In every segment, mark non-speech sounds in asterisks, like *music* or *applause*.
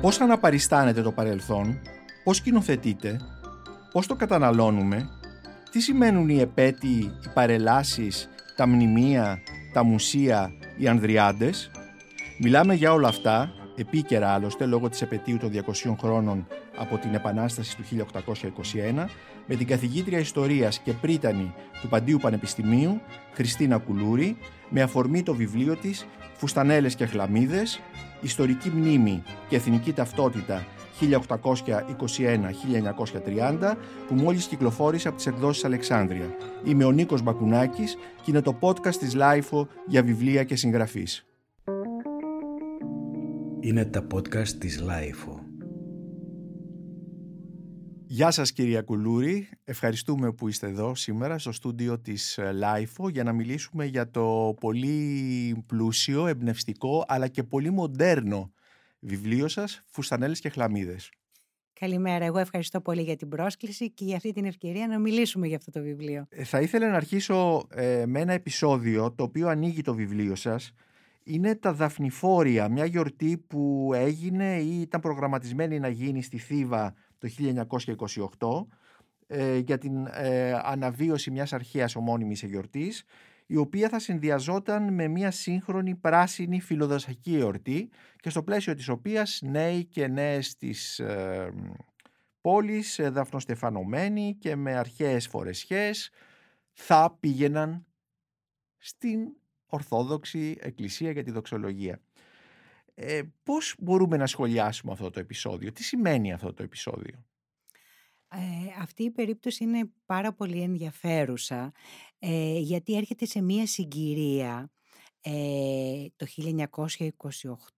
Πώς αναπαριστάνεται το παρελθόν, πώς σκηνοθετείται, πώς το καταναλώνουμε, τι σημαίνουν οι επέτειοι, οι παρελάσεις, τα μνημεία, τα μουσεία, οι ανδριάντες; Μιλάμε για όλα αυτά, επίκαιρα άλλωστε λόγω της επαιτίου των 200 χρόνων από την Επανάσταση του 1821, με την καθηγήτρια ιστορίας και πρίτανη του Παντίου Πανεπιστημίου, Χριστίνα Κουλούρη, με αφορμή το βιβλίο της «Φουστανέλες και χλαμύδες, ιστορική μνήμη και εθνική ταυτότητα 1821-1930 που μόλις κυκλοφόρησε από τις εκδόσεις Αλεξάνδρεια. Είμαι ο Νίκος Μπακουνάκης και είναι το podcast της LiFO για βιβλία και συγγραφείς. Είναι τα podcast της LiFO. Γεια σας κυρία Κουλούρη, ευχαριστούμε που είστε εδώ σήμερα στο στούντιο της LiFO για να μιλήσουμε για το πολύ πλούσιο, εμπνευστικό αλλά και πολύ μοντέρνο βιβλίο σας «Φουστανέλες και χλαμίδες». Καλημέρα. Εγώ ευχαριστώ πολύ για την πρόσκληση και για αυτή την ευκαιρία να μιλήσουμε για αυτό το βιβλίο. Ε, θα ήθελα να αρχίσω ε, με ένα επεισόδιο το οποίο ανοίγει το βιβλίο σας. Είναι τα Δαφνηφόρια, μια γιορτή που έγινε ή ήταν προγραμματισμένη να γίνει στη Θήβα το 1928 ε, για την ε, αναβίωση μιας αρχαίας ομώνυμης γιορτής η οποία θα συνδυαζόταν με μια σύγχρονη πράσινη φιλοδοσιακή εορτή και στο πλαίσιο της οποίας νέοι και νέες της ε, πόλης, ε, δαφνοστεφανωμένοι και με αρχαίες φορεσιές θα πήγαιναν στην Ορθόδοξη Εκκλησία για τη δοξολογία. Ε, πώς μπορούμε να σχολιάσουμε αυτό το επεισόδιο, τι σημαίνει αυτό το επεισόδιο; Ε, αυτή η περίπτωση είναι πάρα πολύ ενδιαφέρουσα ε, γιατί έρχεται σε μία συγκυρία ε, το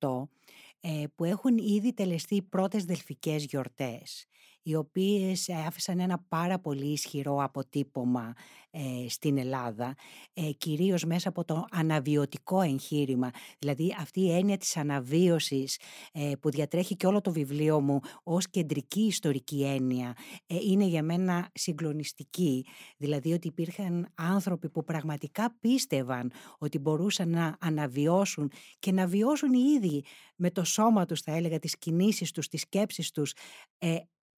1928 ε, που έχουν ήδη τελεστεί οι πρώτες δελφικές γιορτές οι οποίες άφησαν ένα πάρα πολύ ισχυρό αποτύπωμα ε, στην Ελλάδα, ε, κυρίως μέσα από το αναβιωτικό εγχείρημα. Δηλαδή αυτή η έννοια της αναβίωσης ε, που διατρέχει και όλο το βιβλίο μου ως κεντρική ιστορική έννοια ε, είναι για μένα συγκλονιστική. Δηλαδή ότι υπήρχαν άνθρωποι που πραγματικά πίστευαν ότι μπορούσαν να αναβιώσουν και να βιώσουν οι ίδιοι με το σώμα τους θα έλεγα, τις κινήσεις τους, τις σκέψεις τους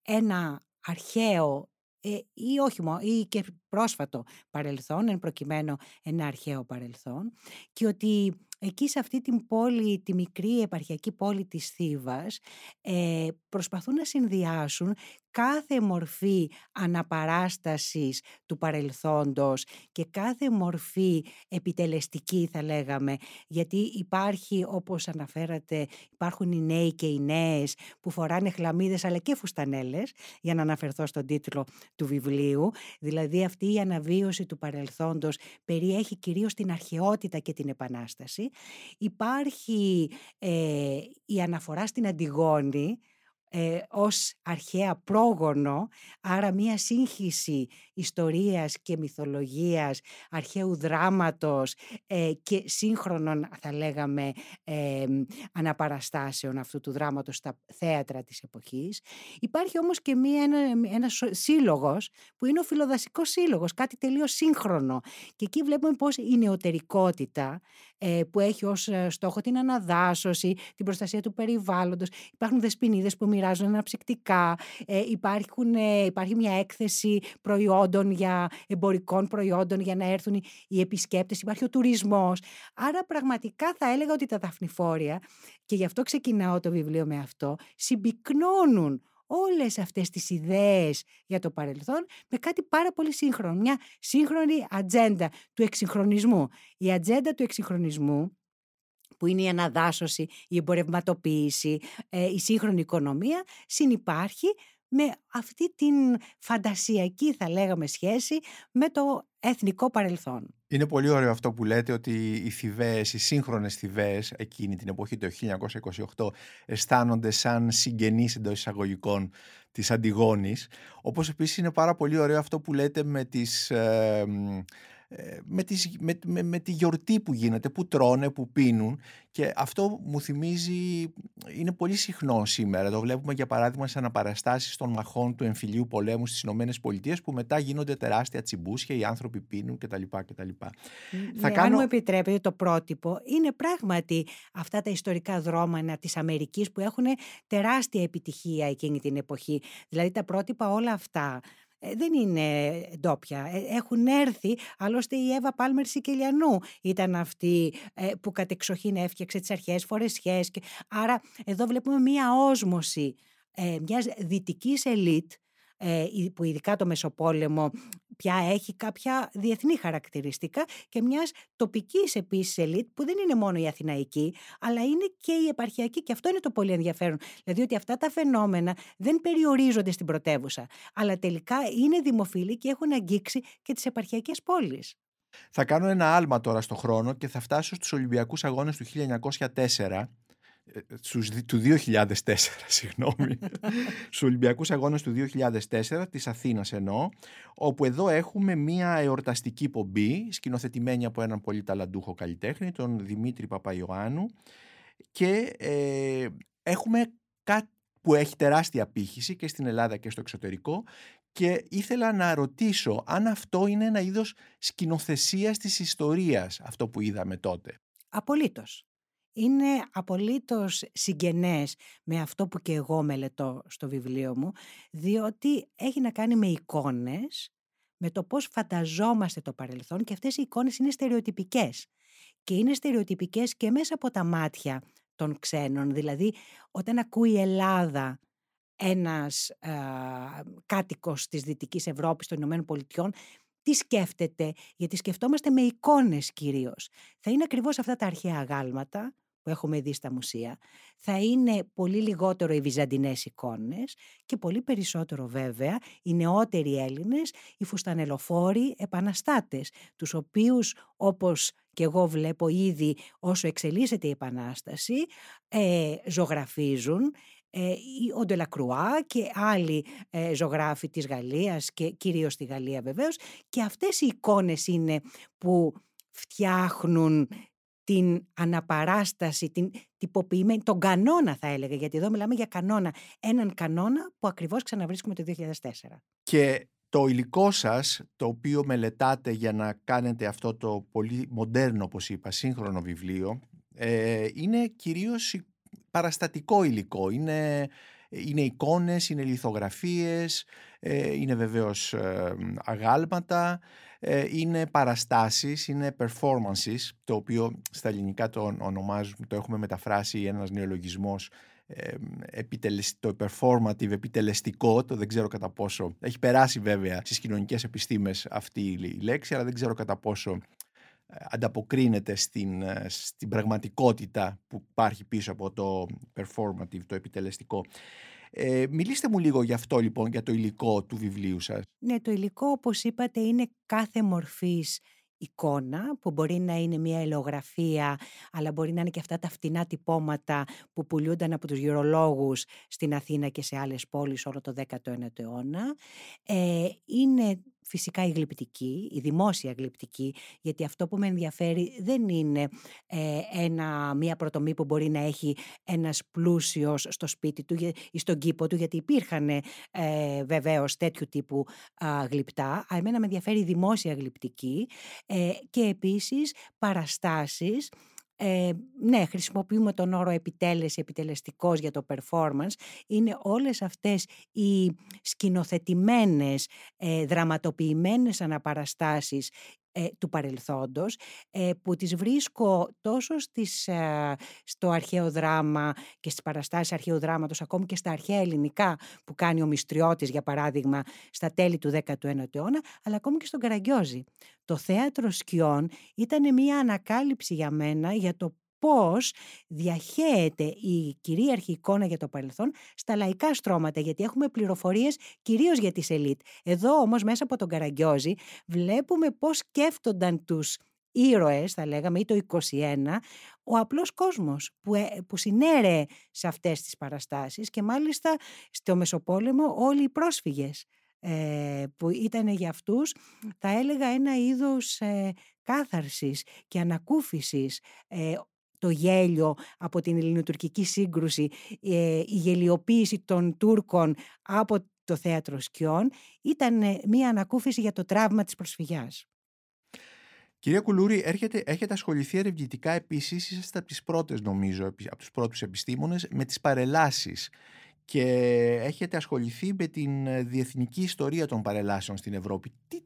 ένα αρχαίο ε, ή όχι μόνο, ή και πρόσφατο παρελθόν, εν προκειμένου ένα αρχαίο παρελθόν και ότι εκεί σε αυτή την πόλη, τη μικρή επαρχιακή πόλη της Θήβας ε, προσπαθούν να συνδυάσουν κάθε μορφή αναπαράστασης του παρελθόντος και κάθε μορφή επιτελεστική θα λέγαμε. Γιατί υπάρχει όπως αναφέρατε υπάρχουν οι νέοι και οι νέες που φοράνε χλαμίδες αλλά και φουστανέλες για να αναφερθώ στον τίτλο του βιβλίου. Δηλαδή αυτή η αναβίωση του παρελθόντος περιέχει κυρίως την αρχαιότητα και την επανάσταση. Υπάρχει ε, η αναφορά στην Αντιγόνη ε, ως αρχαία πρόγονο, άρα μία σύγχυση ιστορίας και μυθολογίας, αρχαίου δράματος ε, και σύγχρονων θα λέγαμε ε, αναπαραστάσεων αυτού του δράματος στα θέατρα της εποχής. Υπάρχει όμως και μία, ένα, ένας σύλλογος που είναι ο φιλοδασικός σύλλογος, κάτι τελείως σύγχρονο και εκεί βλέπουμε πώς η νεωτερικότητα ε, που έχει ως ε, στόχο την αναδάσωση, την προστασία του περιβάλλοντος. Υπάρχουν δεσποινίδες που μοιράζουν αναψυκτικά, ε, υπάρχουν, ε, υπάρχει μια έκθεση προϊόντων για εμπορικών προϊόντων για να έρθουν οι επισκέπτες, υπάρχει ο τουρισμός. Άρα πραγματικά θα έλεγα ότι τα δαφνηφόρια, και γι' αυτό ξεκινάω το βιβλίο με αυτό, συμπυκνώνουν όλες αυτές τις ιδέες για το παρελθόν με κάτι πάρα πολύ σύγχρονο, μια σύγχρονη ατζέντα του εξυγχρονισμού. Η ατζέντα του εξυγχρονισμού που είναι η αναδάσωση, η εμπορευματοποίηση, ε, η σύγχρονη οικονομία, συνυπάρχει με αυτή την φαντασιακή θα λέγαμε σχέση με το εθνικό παρελθόν. Είναι πολύ ωραίο αυτό που λέτε ότι οι Θηβαίες, οι σύγχρονες Θηβαίες εκείνη την εποχή το 1928 αισθάνονται σαν συγγενείς εντός εισαγωγικών της Αντιγόνης. Όπως επίσης είναι πάρα πολύ ωραίο αυτό που λέτε με τις... Ε, ε, με, τις, με, με, με, τη γιορτή που γίνεται, που τρώνε, που πίνουν και αυτό μου θυμίζει, είναι πολύ συχνό σήμερα. Το βλέπουμε για παράδειγμα σε αναπαραστάσεις των μαχών του εμφυλίου πολέμου στις Ηνωμένες Πολιτείες που μετά γίνονται τεράστια τσιμπούσια, οι άνθρωποι πίνουν κτλ. κτλ. Ναι, Θα κάνω... Αν μου επιτρέπετε το πρότυπο, είναι πράγματι αυτά τα ιστορικά δρόμενα της Αμερικής που έχουν τεράστια επιτυχία εκείνη την εποχή. Δηλαδή τα πρότυπα όλα αυτά ε, δεν είναι ντόπια. Ε, έχουν έρθει, άλλωστε η Εύα Πάλμερ Σικελιανού ήταν αυτή ε, που κατεξοχήν έφτιαξε τις αρχές φορεσιές. Και... Άρα εδώ βλέπουμε μία όσμωση μιας δυτικής ελίτ ε, που ειδικά το Μεσοπόλεμο πια έχει κάποια διεθνή χαρακτηριστικά και μιας τοπικής επίσης ελίτ που δεν είναι μόνο η Αθηναϊκή αλλά είναι και η επαρχιακή και αυτό είναι το πολύ ενδιαφέρον. Δηλαδή ότι αυτά τα φαινόμενα δεν περιορίζονται στην πρωτεύουσα αλλά τελικά είναι δημοφιλή και έχουν αγγίξει και τις επαρχιακές πόλεις. Θα κάνω ένα άλμα τώρα στο χρόνο και θα φτάσω στους Ολυμπιακούς Αγώνες του 1904 ε, στους, του 2004, *laughs* συγγνώμη, στους Ολυμπιακούς Αγώνες του 2004, της Αθήνας εννοώ, όπου εδώ έχουμε μία εορταστική πομπή, σκηνοθετημένη από έναν πολύ ταλαντούχο καλλιτέχνη, τον Δημήτρη Παπαϊωάννου, και ε, έχουμε κάτι που έχει τεράστια πύχηση και στην Ελλάδα και στο εξωτερικό. Και ήθελα να ρωτήσω αν αυτό είναι ένα είδος σκηνοθεσίας της ιστορίας, αυτό που είδαμε τότε. Απολύτως είναι απολύτως συγγενές με αυτό που και εγώ μελετώ στο βιβλίο μου, διότι έχει να κάνει με εικόνες, με το πώς φανταζόμαστε το παρελθόν και αυτές οι εικόνες είναι στερεοτυπικές. Και είναι στερεοτυπικές και μέσα από τα μάτια των ξένων. Δηλαδή, όταν ακούει η Ελλάδα ένας α, κάτοικος της Δυτικής Ευρώπης των Ηνωμένων Πολιτειών, τι σκέφτεται, γιατί σκεφτόμαστε με εικόνες κυρίως. Θα είναι ακριβώς αυτά τα αρχαία αγάλματα που έχουμε δει στα μουσεία, θα είναι πολύ λιγότερο οι βυζαντινές εικόνες και πολύ περισσότερο βέβαια οι νεότεροι Έλληνες, οι φουστανελοφόροι επαναστάτες, τους οποίους όπως και εγώ βλέπω ήδη όσο εξελίσσεται η Επανάσταση, ε, ζωγραφίζουν ε, ο Ντελακρουά και άλλοι ε, ζωγράφοι της Γαλλίας και κυρίως στη Γαλλία βεβαίως. Και αυτές οι εικόνες είναι που φτιάχνουν την αναπαράσταση, την τυποποιημένη, τον κανόνα θα έλεγα, γιατί εδώ μιλάμε για κανόνα. Έναν κανόνα που ακριβώς ξαναβρίσκουμε το 2004. Και το υλικό σας, το οποίο μελετάτε για να κάνετε αυτό το πολύ μοντέρνο, όπως είπα, σύγχρονο βιβλίο, ε, είναι κυρίως παραστατικό υλικό. Είναι, είναι εικόνες, είναι λιθογραφίες, ε, είναι βεβαίως ε, αγάλματα, ε, είναι παραστάσεις, είναι performances, το οποίο στα ελληνικά το ονομάζουμε, το έχουμε μεταφράσει ένας νεολογισμός ε, το performative, επιτελεστικό, το δεν ξέρω κατά πόσο, έχει περάσει βέβαια στις κοινωνικές επιστήμες αυτή η λέξη, αλλά δεν ξέρω κατά πόσο ε, ανταποκρίνεται στην, στην πραγματικότητα που υπάρχει πίσω από το performative, το επιτελεστικό. Ε, μιλήστε μου λίγο γι' αυτό λοιπόν, για το υλικό του βιβλίου σας. Ναι, το υλικό όπως είπατε είναι κάθε μορφής εικόνα που μπορεί να είναι μια ελεογραφία αλλά μπορεί να είναι και αυτά τα φτηνά τυπώματα που πουλούνταν από τους γυρολόγους στην Αθήνα και σε άλλες πόλεις όλο το 19ο αιώνα. Ε, είναι φυσικά η γλυπτική, η δημόσια γλυπτική, γιατί αυτό που με ενδιαφέρει δεν είναι ε, ένα, μια πρωτομή που μπορεί να έχει ένας πλούσιος στο σπίτι του ή στον κήπο του, γιατί υπήρχαν ε, βεβαίως τέτοιου τύπου α, γλυπτά. Α, εμένα με ενδιαφέρει η δημόσια γλυπτική ε, και επίσης παραστάσεις ε, ναι, χρησιμοποιούμε τον όρο επιτέλεση, επιτελεστικός για το performance. Είναι όλες αυτές οι σκηνοθετημένες, ε, δραματοποιημένες αναπαραστάσεις ε, του παρελθόντος ε, που τις βρίσκω τόσο στις, ε, στο αρχαίο δράμα και στις παραστάσεις αρχαίου δράματος ακόμη και στα αρχαία ελληνικά που κάνει ο Μιστριώτης για παράδειγμα στα τέλη του 19ου αιώνα αλλά ακόμη και στον Καραγκιόζη. Το θέατρο σκιών ήταν μια ανακάλυψη για μένα για το πώς διαχέεται η κυρίαρχη εικόνα για το παρελθόν στα λαϊκά στρώματα, γιατί έχουμε πληροφορίες κυρίως για τις ελίτ. Εδώ όμως μέσα από τον Καραγκιόζη βλέπουμε πώς σκέφτονταν τους ήρωες, θα λέγαμε, ή το 21, ο απλός κόσμος που, ε, που συνέρεε σε αυτές τις παραστάσεις και μάλιστα στο Μεσοπόλεμο όλοι οι πρόσφυγες ε, που ήταν για αυτούς θα έλεγα ένα είδος ε, κάθαρσης και ανακούφισης ε, το γέλιο από την ελληνοτουρκική σύγκρουση, ε, η γελιοποίηση των Τούρκων από το θέατρο Σκιών ήταν μια ανακούφιση για το τραύμα της προσφυγιάς. Κυρία Κουλούρη, έρχεται, έχετε ασχοληθεί ερευνητικά επίσης, είσαστε από τις πρώτες, νομίζω, από τους πρώτους επιστήμονες, με τις παρελάσεις. Και έχετε ασχοληθεί με την ε, διεθνική ιστορία των παρελάσεων στην Ευρώπη. Τι, τι,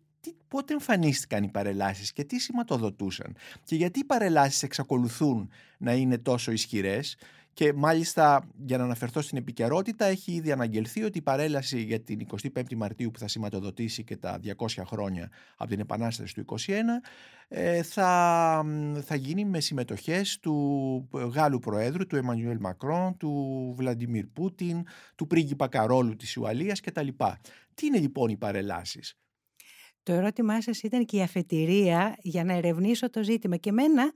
πότε εμφανίστηκαν οι παρελάσεις και τι σηματοδοτούσαν; Και γιατί οι παρελάσεις εξακολουθούν να είναι τόσο ισχυρές; Και μάλιστα για να αναφερθώ στην επικαιρότητα έχει ήδη αναγγελθεί ότι η παρέλαση για την 25η Μαρτίου που θα σηματοδοτήσει και τα 200 χρόνια από την Επανάσταση του 21 ε, θα, θα γίνει με συμμετοχές του Γάλλου Προέδρου, του Εμμανουέλ Μακρόν, του Βλαντιμίρ Πούτιν, του πρίγκιπα Καρόλου της Ουαλίας κτλ. Τι είναι λοιπόν οι παρελάσεις; Το ερώτημά σας ήταν και η αφετηρία για να ερευνήσω το ζήτημα και μένα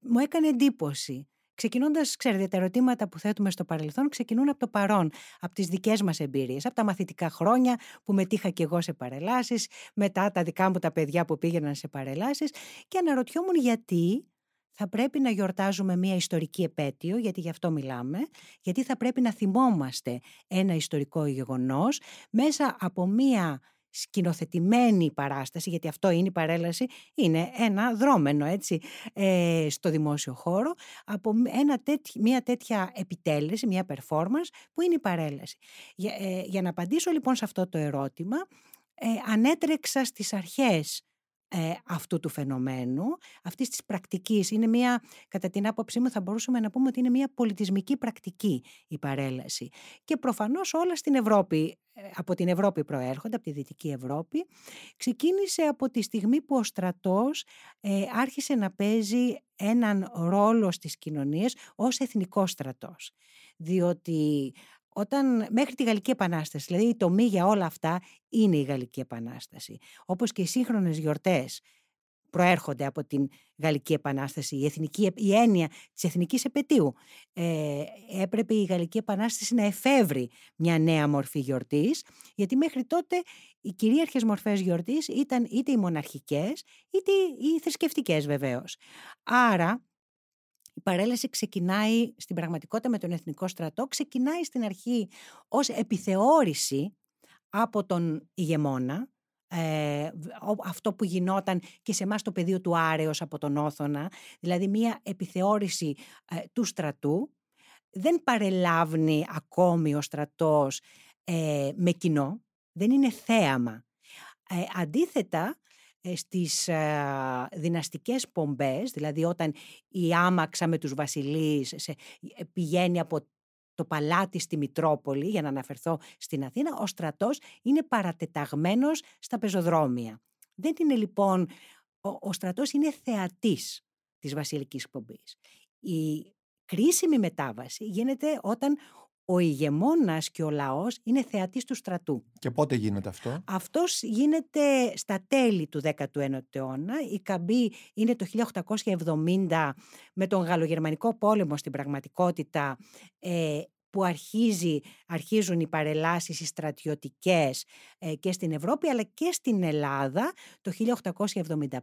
μου έκανε εντύπωση. Ξεκινώντας, ξέρετε, τα ερωτήματα που θέτουμε στο παρελθόν ξεκινούν από το παρόν, από τις δικές μας εμπειρίες, από τα μαθητικά χρόνια που μετήχα και εγώ σε παρελάσεις, μετά τα δικά μου τα παιδιά που πήγαιναν σε παρελάσεις και αναρωτιόμουν γιατί θα πρέπει να γιορτάζουμε μια ιστορική επέτειο, γιατί γι' αυτό μιλάμε, γιατί θα πρέπει να θυμόμαστε ένα ιστορικό γεγονός μέσα από μια σκηνοθετημένη παράσταση, γιατί αυτό είναι η παρέλαση, είναι ένα δρόμενο έτσι ε, στο δημόσιο χώρο από ένα μια τέτοια επιτέλεση, μια performance που είναι η παρέλαση. Για, ε, για να απαντήσω λοιπόν σε αυτό το ερώτημα, ε, ανέτρεξα στις αρχές ε, αυτού του φαινομένου, αυτής της πρακτικής. Είναι μια, κατά την άποψή μου θα μπορούσαμε να πούμε ότι είναι μια πολιτισμική πρακτική η παρέλαση. Και προφανώς όλα στην Ευρώπη, ε, από την Ευρώπη προέρχονται, από τη Δυτική Ευρώπη. Ξεκίνησε από τη στιγμή που ο στρατός ε, άρχισε να παίζει έναν ρόλο στις κοινωνίες ως εθνικός στρατός. Διότι όταν μέχρι τη Γαλλική Επανάσταση, δηλαδή η τομή για όλα αυτά είναι η Γαλλική Επανάσταση. Όπως και οι σύγχρονες γιορτές προέρχονται από την Γαλλική Επανάσταση, η, εθνική, η έννοια της εθνικής επαιτίου. Ε, έπρεπε η Γαλλική Επανάσταση να εφεύρει μια νέα μορφή γιορτής, γιατί μέχρι τότε οι κυρίαρχες μορφές γιορτής ήταν είτε οι μοναρχικές, είτε οι θρησκευτικές βεβαίως. Άρα η παρέλαση ξεκινάει στην πραγματικότητα με τον Εθνικό Στρατό, ξεκινάει στην αρχή ως επιθεώρηση από τον ηγεμόνα, ε, αυτό που γινόταν και σε εμάς το πεδίο του Άρεος από τον Όθωνα, δηλαδή μια επιθεώρηση ε, του στρατού. Δεν παρελάβνει ακόμη ο στρατός ε, με κοινό, δεν είναι θέαμα. αντίθετα, ε, στις ε, δυναστικές πομπές, δηλαδή όταν η άμαξα με τους βασιλείς σε, ε, πηγαίνει από το παλάτι στη Μητρόπολη, για να αναφερθώ στην Αθήνα, ο στρατός είναι παρατεταγμένος στα πεζοδρόμια. Δεν είναι λοιπόν, ο, ο στρατός είναι θεατής της βασιλικής πομπής. Η κρίσιμη μετάβαση γίνεται όταν ο ηγεμόνας και ο λαός είναι θεατής του στρατού. Και πότε γίνεται αυτό; Αυτός γίνεται στα τέλη του 19ου αιώνα. Η καμπή είναι το 1870 με τον Γαλλογερμανικό πόλεμο στην πραγματικότητα ε, που αρχίζει, αρχίζουν οι παρελάσεις οι στρατιωτικές ε, και στην Ευρώπη αλλά και στην Ελλάδα το 1875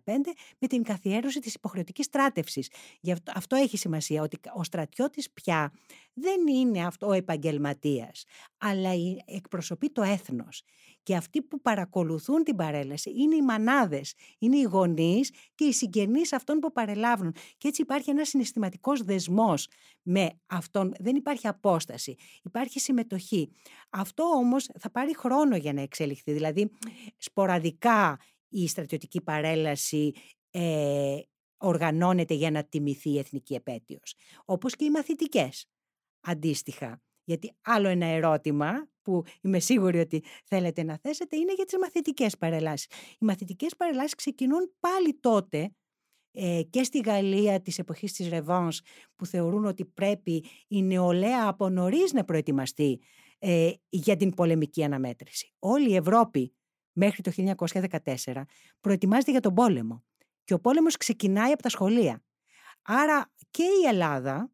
με την καθιέρωση της υποχρεωτικής στράτευσης. Γι' αυτό, αυτό έχει σημασία ότι ο στρατιώτης πια δεν είναι αυτό ο επαγγελματίας αλλά εκπροσωπεί το έθνος και αυτοί που παρακολουθούν την παρέλαση είναι οι μανάδες, είναι οι γονείς και οι συγγενείς αυτών που παρελάβουν. Και έτσι υπάρχει ένας συναισθηματικός δεσμός με αυτόν. Δεν υπάρχει απόσταση, υπάρχει συμμετοχή. Αυτό όμως θα πάρει χρόνο για να εξελιχθεί. Δηλαδή, σποραδικά η στρατιωτική παρέλαση ε, οργανώνεται για να τιμηθεί η εθνική επέτειος. Όπως και οι μαθητικές αντίστοιχα. Γιατί άλλο ένα ερώτημα που είμαι σίγουρη ότι θέλετε να θέσετε είναι για τις μαθητικές παρελάσεις. Οι μαθητικές παρελάσεις ξεκινούν πάλι τότε ε, και στη Γαλλία της εποχής της Ρεβάνς που θεωρούν ότι πρέπει η νεολαία από νωρίς να προετοιμαστεί ε, για την πολεμική αναμέτρηση. Όλη η Ευρώπη μέχρι το 1914 προετοιμάζεται για τον πόλεμο και ο πόλεμος ξεκινάει από τα σχολεία. Άρα και η Ελλάδα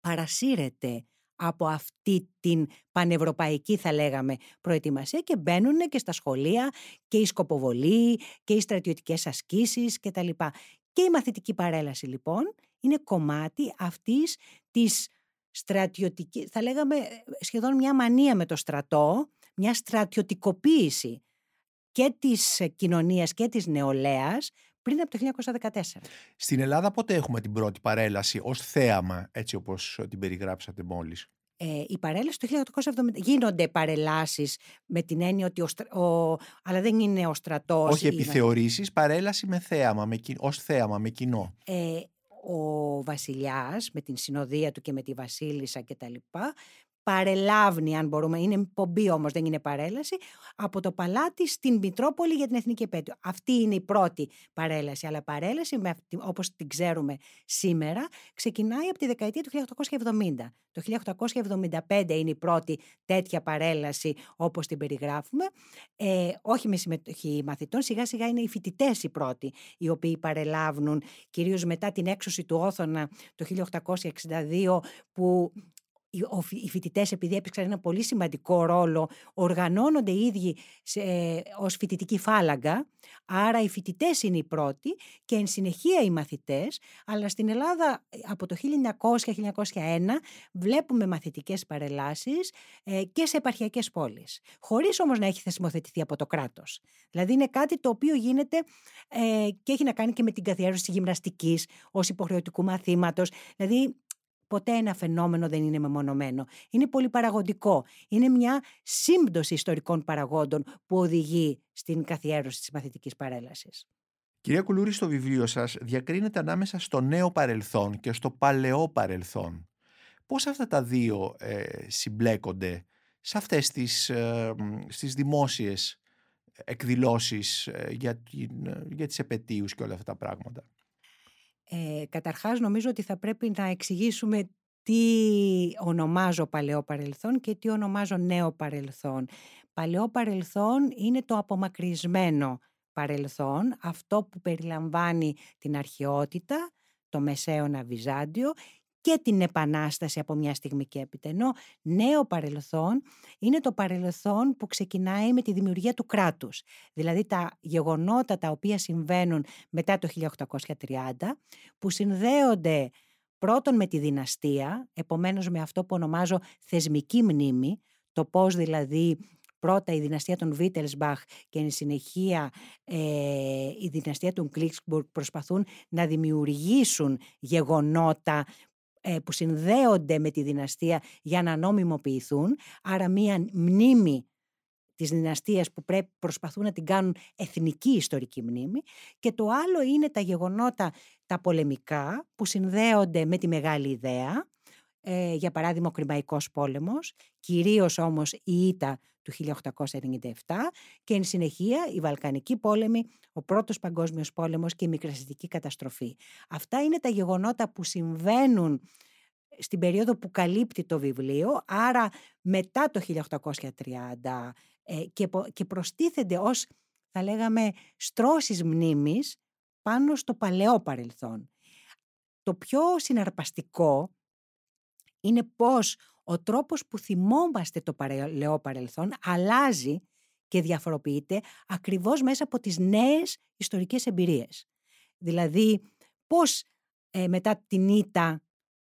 παρασύρεται από αυτή την πανευρωπαϊκή θα λέγαμε προετοιμασία και μπαίνουν και στα σχολεία και η σκοποβολή και οι στρατιωτικές ασκήσεις κτλ. Και η μαθητική παρέλαση λοιπόν είναι κομμάτι αυτής της στρατιωτικής, θα λέγαμε σχεδόν μια μανία με το στρατό, μια στρατιωτικοποίηση και της κοινωνίας και της νεολαίας πριν από το 1914. Στην Ελλάδα πότε έχουμε την πρώτη παρέλαση ως θέαμα, έτσι όπως την περιγράψατε μόλις; Ε, η παρέλαση το 1870 γίνονται παρελάσεις με την έννοια ότι ο, ο, αλλά δεν είναι ο στρατός. Όχι επιθεωρήσεις, παρέλαση με θέαμα, με, ως θέαμα, με κοινό. Ε, ο βασιλιάς με την συνοδεία του και με τη βασίλισσα και τα λοιπά παρελάβνει, αν μπορούμε, είναι πομπή όμως, δεν είναι παρέλαση, από το παλάτι στην Μητρόπολη για την Εθνική Επέτειο. Αυτή είναι η πρώτη παρέλαση. Αλλά παρέλαση, όπως την ξέρουμε σήμερα, ξεκινάει από τη δεκαετία του 1870. Το 1875 είναι η πρώτη τέτοια παρέλαση όπως την περιγράφουμε. Ε, όχι με συμμετοχή μαθητών, σιγά σιγά είναι οι φοιτητές οι πρώτοι οι οποίοι παρελάβουν κυρίως μετά την έξωση του Όθωνα το 1862 που οι φοιτητές, επειδή έπαιξαν ένα πολύ σημαντικό ρόλο, οργανώνονται οι ίδιοι ως φοιτητική φάλαγγα. Άρα οι φοιτητές είναι οι πρώτοι και εν συνεχεία οι μαθητές. Αλλά στην Ελλάδα από το 1900-1901 βλέπουμε μαθητικές παρελάσεις ε, και σε επαρχιακές πόλεις. Χωρίς όμως να έχει θεσμοθετηθεί από το κράτος. Δηλαδή είναι κάτι το οποίο γίνεται ε, και έχει να κάνει και με την καθιέρωση της γυμναστικής ως υποχρεωτικού μαθήματος. Δηλαδή Ποτέ ένα φαινόμενο δεν είναι μεμονωμένο. Είναι πολύ παραγωγικό. Είναι μια σύμπτωση ιστορικών παραγόντων που οδηγεί στην καθιέρωση της μαθητικής παρέλασης. Κυρία Κουλούρη, στο βιβλίο σας διακρίνεται ανάμεσα στο νέο παρελθόν και στο παλαιό παρελθόν. Πώς αυτά τα δύο ε, συμπλέκονται σε αυτές τις, ε, στις δημόσιες εκδηλώσεις ε, για, για τις επαιτίους και όλα αυτά τα πράγματα; Ε, καταρχάς νομίζω ότι θα πρέπει να εξηγήσουμε τι ονομάζω παλαιό παρελθόν και τι ονομάζω νέο παρελθόν. Παλαιό παρελθόν είναι το απομακρυσμένο παρελθόν, αυτό που περιλαμβάνει την αρχαιότητα, το μεσαίωνα Βυζάντιο και την επανάσταση από μια στιγμή και έπειτα. Ενώ νέο παρελθόν είναι το παρελθόν που ξεκινάει με τη δημιουργία του κράτους. Δηλαδή τα γεγονότα τα οποία συμβαίνουν μετά το 1830 που συνδέονται πρώτον με τη δυναστεία, επομένως με αυτό που ονομάζω θεσμική μνήμη, το πώς δηλαδή πρώτα η δυναστεία των Βίτελσμπαχ και εν συνεχεία ε, η δυναστεία των Κλίξμπουργκ προσπαθούν να δημιουργήσουν γεγονότα ε, που συνδέονται με τη δυναστεία για να νομιμοποιηθούν, άρα μία μνήμη της δυναστείας που πρέπει, προσπαθούν να την κάνουν εθνική ιστορική μνήμη και το άλλο είναι τα γεγονότα τα πολεμικά που συνδέονται με τη μεγάλη ιδέα ε, για παράδειγμα ο Κρημαϊκός πόλεμος, κυρίως όμως η ήττα του 1897 και εν συνεχεία η Βαλκανική πόλεμη, ο Πρώτος Παγκόσμιος Πόλεμος και η Μικρασιατική καταστροφή. Αυτά είναι τα γεγονότα που συμβαίνουν στην περίοδο που καλύπτει το βιβλίο, άρα μετά το 1830 ε, και, και προστίθενται ως, θα λέγαμε, στρώσεις μνήμης πάνω στο παλαιό παρελθόν. Το πιο συναρπαστικό είναι πως ο τρόπος που θυμόμαστε το παλαιό παρελθόν αλλάζει και διαφοροποιείται ακριβώς μέσα από τις νέες ιστορικές εμπειρίες. Δηλαδή, πώς ε, μετά την ήττα,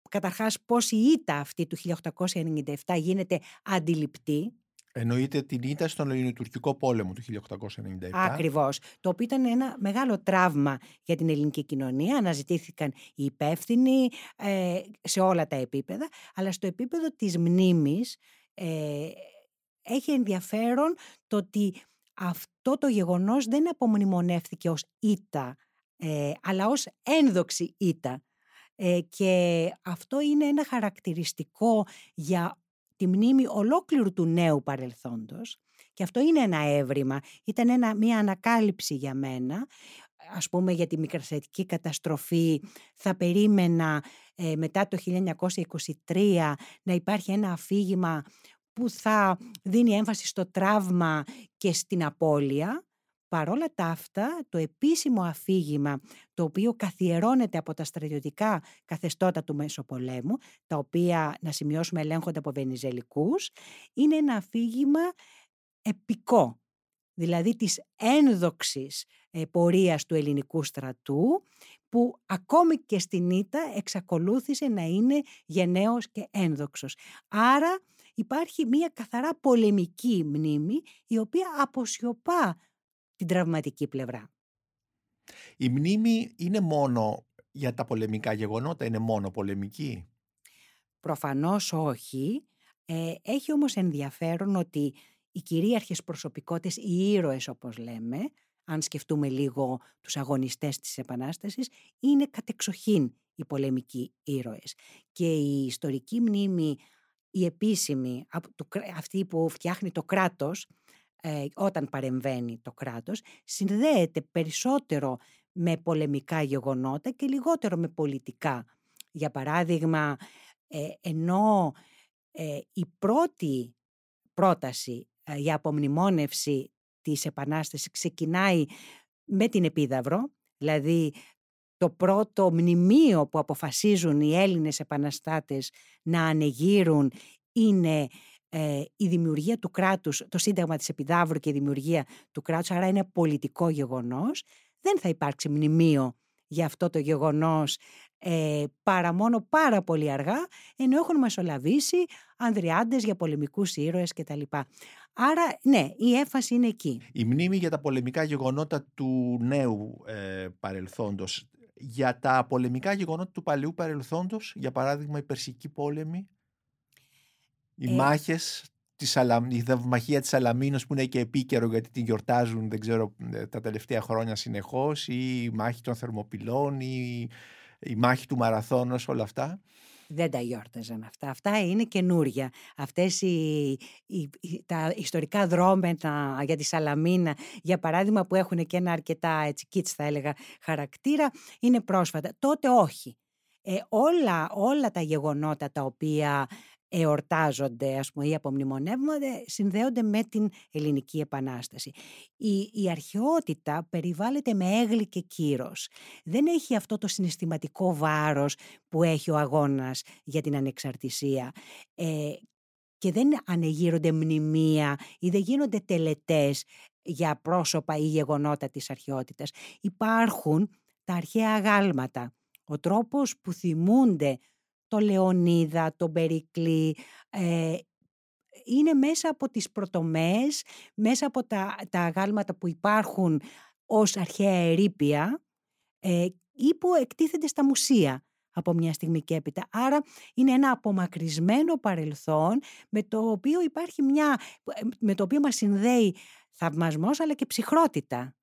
καταρχάς πώς η ήττα αυτή του 1897 γίνεται αντιληπτή, Εννοείται την ήττα στον Ελληνοτουρκικό πόλεμο του 1897. Ακριβώς. Το οποίο ήταν ένα μεγάλο τραύμα για την ελληνική κοινωνία. Αναζητήθηκαν οι υπεύθυνοι ε, σε όλα τα επίπεδα. Αλλά στο επίπεδο της μνήμης ε, έχει ενδιαφέρον το ότι αυτό το γεγονός δεν απομνημονεύθηκε ως ήττα, ε, αλλά ως ένδοξη ήττα. Ε, και αυτό είναι ένα χαρακτηριστικό για τη μνήμη ολόκληρου του νέου παρελθόντος και αυτό είναι ένα έβριμα, ήταν ένα, μια ανακάλυψη για μένα. Ας πούμε για τη μικρασιατική καταστροφή θα περίμενα ε, μετά το 1923 να υπάρχει ένα αφήγημα που θα δίνει έμφαση στο τραύμα και στην απώλεια Παρόλα τα αυτά, το επίσημο αφήγημα, το οποίο καθιερώνεται από τα στρατιωτικά καθεστώτα του Μεσοπολέμου, τα οποία, να σημειώσουμε, ελέγχονται από Βενιζελικούς, είναι ένα αφήγημα επικό, δηλαδή της ένδοξης ε, πορείας του ελληνικού στρατού, που ακόμη και στην Ήττα εξακολούθησε να είναι γενναίος και ένδοξος. Άρα υπάρχει μια καθαρά πολεμική μνήμη, η οποία αποσιωπά την τραυματική πλευρά. Η μνήμη είναι μόνο για τα πολεμικά γεγονότα, είναι μόνο πολεμική; Προφανώς όχι. Ε, έχει όμως ενδιαφέρον ότι οι κυρίαρχες προσωπικότητες, οι ήρωες όπως λέμε, αν σκεφτούμε λίγο τους αγωνιστές της Επανάστασης, είναι κατεξοχήν οι πολεμικοί ήρωες. Και η ιστορική μνήμη, η επίσημη, αυτή που φτιάχνει το κράτος, ε, όταν παρεμβαίνει το κράτος, συνδέεται περισσότερο με πολεμικά γεγονότα και λιγότερο με πολιτικά. Για παράδειγμα, ε, ενώ ε, η πρώτη πρόταση για απομνημόνευση της Επανάστασης ξεκινάει με την Επίδαυρο, δηλαδή το πρώτο μνημείο που αποφασίζουν οι Έλληνες επαναστάτες να ανεγείρουν είναι ε, η δημιουργία του κράτους, το σύνταγμα της Επιδαύρου και η δημιουργία του κράτους, άρα είναι πολιτικό γεγονός, δεν θα υπάρξει μνημείο για αυτό το γεγονός ε, παρά μόνο πάρα πολύ αργά, ενώ έχουν μεσολαβήσει ανδριάντες για πολεμικούς ήρωες κτλ. Άρα, ναι, η έφαση είναι εκεί. Η μνήμη για τα πολεμικά γεγονότα του νέου ε, παρελθόντος. Για τα πολεμικά γεγονότα του παλαιού παρελθόντος, για παράδειγμα η Περσική πόλεμη, οι ε... μάχες, η δαυμαχία της Αλαμίνος που είναι και επίκαιρο γιατί την γιορτάζουν δεν ξέρω ε, τα τελευταία χρόνια συνεχώς ή η μάχη των Θερμοπυλών ή η μάχη του Μαραθώνος όλα αυτά δεν τα γιόρταζαν αυτά. Αυτά είναι καινούρια. Αυτές οι, οι, τα ιστορικά δρόμενα για τη Σαλαμίνα, για παράδειγμα που έχουν και ένα αρκετά έτσι κίτς θα έλεγα χαρακτήρα, είναι πρόσφατα. Τότε όχι. Ε, όλα, όλα τα γεγονότα τα οποία εορτάζονται ας πούμε, ή απομνημονεύονται συνδέονται με την ελληνική επανάσταση. Η, η αρχαιότητα περιβάλλεται με έγκλη και κύρος. Δεν έχει αυτό το συναισθηματικό βάρος που έχει ο αγώνας για την ανεξαρτησία. Ε, και δεν ανεγείρονται μνημεία ή δεν γίνονται τελετές για πρόσωπα ή γεγονότα της αρχαιότητας. Υπάρχουν τα αρχαία αγάλματα. Ο τρόπος που θυμούνται το Λεωνίδα, τον Περικλή, ε, είναι μέσα από τις πρωτομές, μέσα από τα, τα αγάλματα που υπάρχουν ως αρχαία ερήπια ε, ή που εκτίθενται στα μουσεία από μια στιγμή και έπειτα. Άρα είναι ένα απομακρυσμένο παρελθόν με το οποίο υπάρχει μια, με το οποίο μας συνδέει θαυμασμός αλλά και ψυχρότητα.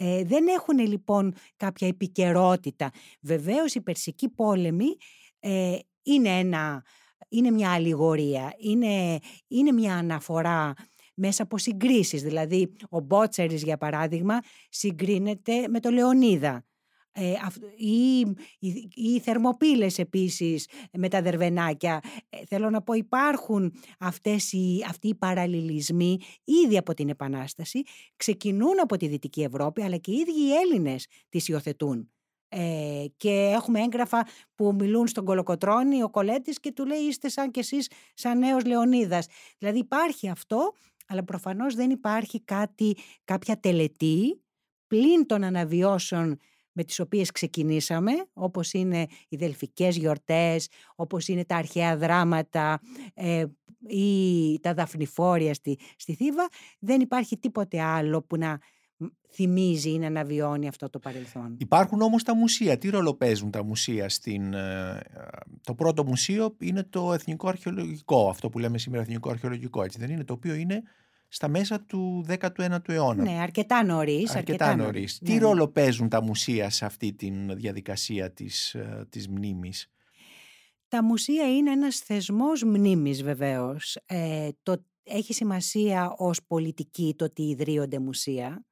Ε, δεν έχουν λοιπόν κάποια επικαιρότητα. Βεβαίως οι Περσικοί πόλεμοι ε, είναι, ένα, είναι μια αλληγορία, είναι, είναι μια αναφορά μέσα από συγκρίσεις. Δηλαδή, ο Μπότσερης, για παράδειγμα, συγκρίνεται με το Λεωνίδα. Ε, ή, οι, οι θερμοπύλες επίσης με τα δερβενάκια. Ε, θέλω να πω υπάρχουν αυτές οι, αυτοί οι παραλληλισμοί ήδη από την Επανάσταση. Ξεκινούν από τη Δυτική Ευρώπη αλλά και οι ίδιοι οι Έλληνες τις υιοθετούν. Ε, και έχουμε έγγραφα που μιλούν στον Κολοκοτρώνη ο Κολέτης και του λέει είστε σαν κι εσείς σαν νέος Λεωνίδας. Δηλαδή υπάρχει αυτό, αλλά προφανώς δεν υπάρχει κάτι, κάποια τελετή πλην των αναβιώσεων με τις οποίες ξεκινήσαμε, όπως είναι οι δελφικές γιορτές, όπως είναι τα αρχαία δράματα ε, ή τα δαφνηφόρια στη, στη Θήβα, δεν υπάρχει τίποτε άλλο που να θυμίζει ή να αναβιώνει αυτό το παρελθόν. Υπάρχουν όμως τα μουσεία. Τι ρόλο παίζουν τα μουσεία στην... Ε, το πρώτο μουσείο είναι το Εθνικό Αρχαιολογικό, αυτό που λέμε σήμερα Εθνικό Αρχαιολογικό, έτσι δεν είναι, το οποίο είναι στα μέσα του 19ου αιώνα. Ναι, αρκετά νωρίς. Αρκετά, νωρίς. Τι ναι, ναι. ρόλο παίζουν τα μουσεία σε αυτή τη διαδικασία της, ε, της μνήμης; Τα μουσεία είναι ένας θεσμός μνήμης βεβαίως. Ε, το, έχει σημασία ως πολιτική το ότι ιδρύονται μουσεία.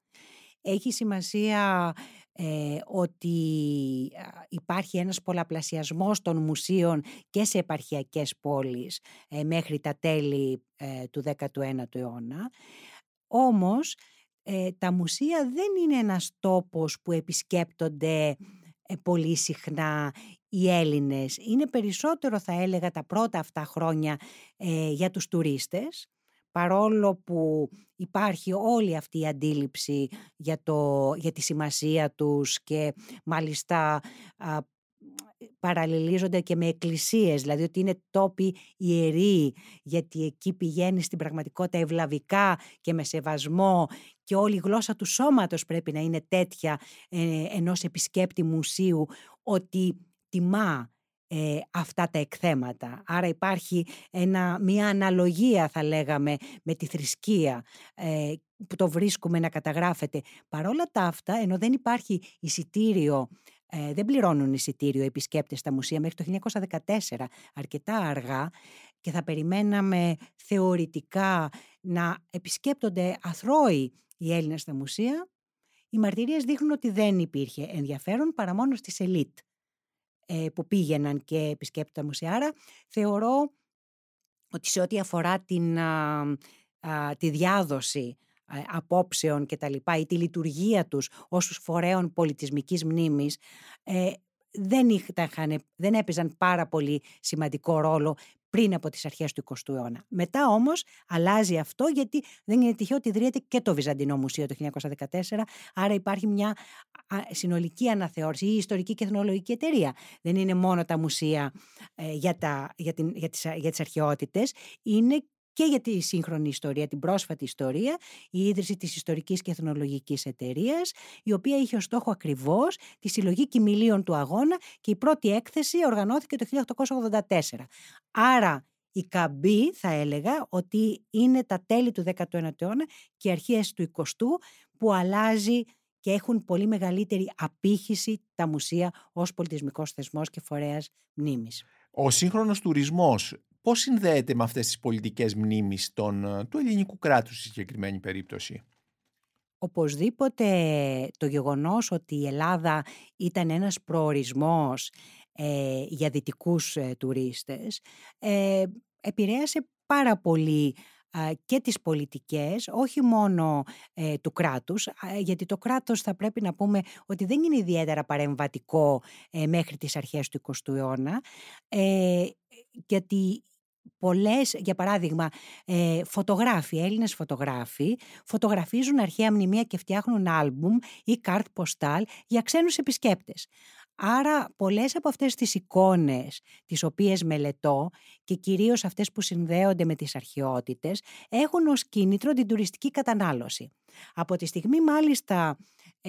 Έχει σημασία ε, ότι υπάρχει ένας πολλαπλασιασμός των μουσείων και σε επαρχιακές πόλεις ε, μέχρι τα τέλη ε, του 19ου αιώνα. Όμως ε, τα μουσεία δεν είναι ένας τόπος που επισκέπτονται ε, πολύ συχνά οι Έλληνες. Είναι περισσότερο θα έλεγα τα πρώτα αυτά χρόνια ε, για τους τουρίστες παρόλο που υπάρχει όλη αυτή η αντίληψη για, το, για τη σημασία τους και μάλιστα α, παραλληλίζονται και με εκκλησίες, δηλαδή ότι είναι τόποι ιεροί, γιατί εκεί πηγαίνει στην πραγματικότητα ευλαβικά και με σεβασμό και όλη η γλώσσα του σώματος πρέπει να είναι τέτοια ε, ενός επισκέπτη μουσείου, ότι τιμά ε, αυτά τα εκθέματα. Άρα υπάρχει ένα, μια αναλογία θα λέγαμε με τη θρησκεία ε, που το βρίσκουμε να καταγράφεται. Παρόλα τα αυτά, ενώ δεν υπάρχει εισιτήριο ε, δεν πληρώνουν εισιτήριο οι επισκέπτες στα μουσεία μέχρι το 1914, αρκετά αργά και θα περιμέναμε θεωρητικά να επισκέπτονται αθρώοι οι Έλληνες στα μουσεία, οι μαρτυρίες δείχνουν ότι δεν υπήρχε ενδιαφέρον παρά μόνο στις ελίτ ε, που πήγαιναν και επισκέπτονταν τα μουσεία. Άρα θεωρώ ότι σε ό,τι αφορά την, τη διάδοση ε, απόψεων και τα λοιπά ή τη λειτουργία τους ως φορέων πολιτισμικής μνήμης ε, δεν, είχαν, δεν έπαιζαν πάρα πολύ σημαντικό ρόλο πριν από τις αρχές του 20ου αιώνα. Μετά όμως αλλάζει αυτό γιατί δεν είναι τυχαίο ότι ιδρύεται και το Βυζαντινό Μουσείο το 1914, άρα υπάρχει μια συνολική αναθεώρηση ή ιστορική και εθνολογική εταιρεία. Δεν είναι μόνο τα μουσεία ε, για, τα, για, την, για, τις, για τις αρχαιότητες, είναι και για τη σύγχρονη ιστορία, την πρόσφατη ιστορία, η ίδρυση της Ιστορικής και Εθνολογικής Εταιρείας, η οποία είχε ως στόχο ακριβώς τη συλλογή κοιμηλίων του αγώνα και η πρώτη έκθεση οργανώθηκε το 1884. Άρα η καμπή θα έλεγα ότι είναι τα τέλη του 19ου αιώνα και αρχές του 20ου που αλλάζει και έχουν πολύ μεγαλύτερη απήχηση τα μουσεία ως πολιτισμικός θεσμός και φορέας μνήμης. Ο σύγχρονος τουρισμός πώς συνδέεται με αυτές τις πολιτικές μνήμης των, ε, του ελληνικού κράτους στη συγκεκριμένη περίπτωση; Οπωσδήποτε το γεγονός ότι η Ελλάδα ήταν ένας προορισμός ε, για δυτικούς ε, τουρίστες ε, επηρέασε πάρα πολύ και τις πολιτικές, όχι μόνο του κράτους, γιατί το κράτος θα πρέπει να πούμε ότι δεν είναι ιδιαίτερα παρεμβατικό μέχρι τις αρχές του 20ου αιώνα, γιατί πολλές, για παράδειγμα, ε, φωτογράφοι, Έλληνες φωτογράφοι, φωτογραφίζουν αρχαία μνημεία και φτιάχνουν άλμπουμ ή κάρτ ποστάλ για ξένους επισκέπτες. Άρα πολλές από αυτές τις εικόνες τις οποίες μελετώ και κυρίως αυτές που συνδέονται με τις αρχαιότητες έχουν ως κίνητρο την τουριστική κατανάλωση. Από τη στιγμή μάλιστα ε,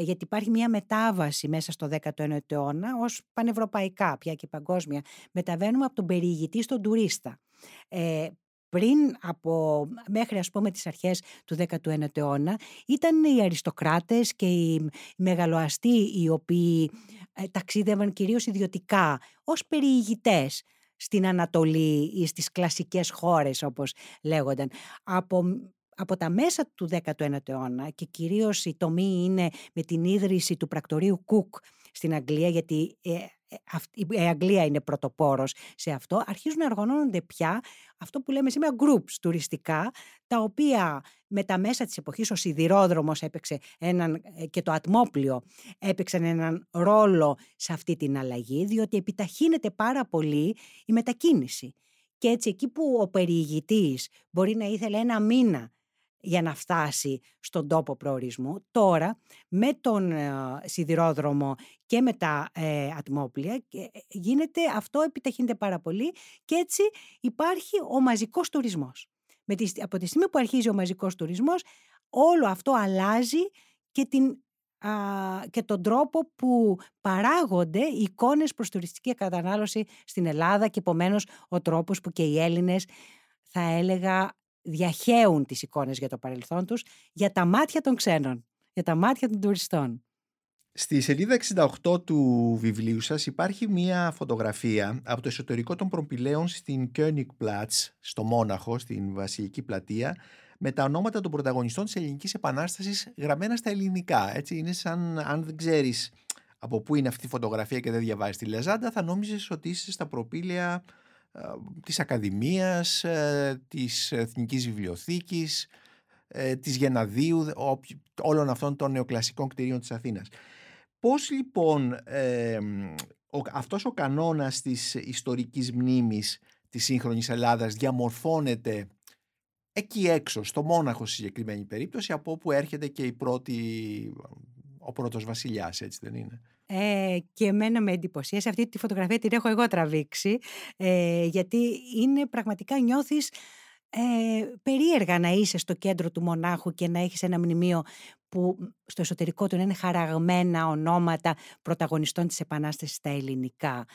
γιατί υπάρχει μια μετάβαση μέσα στο 19ο αιώνα ως πανευρωπαϊκά πια και παγκόσμια μεταβαίνουμε από τον περιηγητή στον τουρίστα. Ε, πριν από μέχρι ας πούμε τις αρχές του 19ου αιώνα ήταν οι αριστοκράτες και οι μεγαλοαστοί οι οποίοι ε, ταξίδευαν κυρίως ιδιωτικά ως περιηγητές στην Ανατολή ή στις κλασικές χώρες όπως λέγονταν. Από από τα μέσα του 19ου αιώνα και κυρίως η τομή είναι με την ίδρυση του πρακτορείου Κουκ στην Αγγλία γιατί ε, ε, η Αγγλία είναι πρωτοπόρος σε αυτό, αρχίζουν να οργανώνονται πια αυτό που λέμε σήμερα groups τουριστικά, τα οποία με τα μέσα της εποχής ο σιδηρόδρομος έπαιξε έναν, ε, και το ατμόπλιο έπαιξαν έναν ρόλο σε αυτή την αλλαγή, διότι επιταχύνεται πάρα πολύ η μετακίνηση. Και έτσι εκεί που ο περιηγητής μπορεί να ήθελε ένα μήνα για να φτάσει στον τόπο προορισμού. Τώρα με τον ε, σιδηρόδρομο και με τα ε, ατμόπλια ε, γίνεται αυτό επιταχύνεται πάρα πολύ και έτσι υπάρχει ο μαζικός τουρισμός. Με τη, από τη στιγμή που αρχίζει ο μαζικός τουρισμός όλο αυτό αλλάζει και, την, και τον τρόπο που παράγονται οι εικόνες προς τουριστική κατανάλωση στην Ελλάδα και επομένως ο τρόπος που και οι Έλληνες θα έλεγα διαχέουν τις εικόνες για το παρελθόν τους για τα μάτια των ξένων, για τα μάτια των τουριστών. Στη σελίδα 68 του βιβλίου σας υπάρχει μία φωτογραφία από το εσωτερικό των προπηλαίων στην Königplatz, στο Μόναχο, στην Βασιλική Πλατεία, με τα ονόματα των πρωταγωνιστών της Ελληνικής Επανάστασης γραμμένα στα ελληνικά. Έτσι είναι σαν αν δεν ξέρεις από πού είναι αυτή η φωτογραφία και δεν διαβάζεις τη Λεζάντα, θα νόμιζες ότι είσαι στα προπήλαια της Ακαδημίας, ε, της Εθνικής Βιβλιοθήκης, ε, της Γεναδίου, όλων αυτών των νεοκλασικών κτηρίων της Αθήνας. Πώς λοιπόν ε, ο, αυτός ο κανόνας της ιστορικής μνήμης της σύγχρονης Ελλάδας διαμορφώνεται εκεί έξω, στο Μόναχο στη συγκεκριμένη περίπτωση, από όπου έρχεται και η πρώτη, ο πρώτος βασιλιάς, έτσι δεν είναι; Ε, και εμένα με εντυπωσίασε. Αυτή τη φωτογραφία την έχω εγώ τραβήξει, ε, γιατί είναι πραγματικά νιώθεις ε, περίεργα να είσαι στο κέντρο του μονάχου και να έχεις ένα μνημείο που στο εσωτερικό του είναι χαραγμένα ονόματα πρωταγωνιστών της Επανάστασης στα ελληνικά.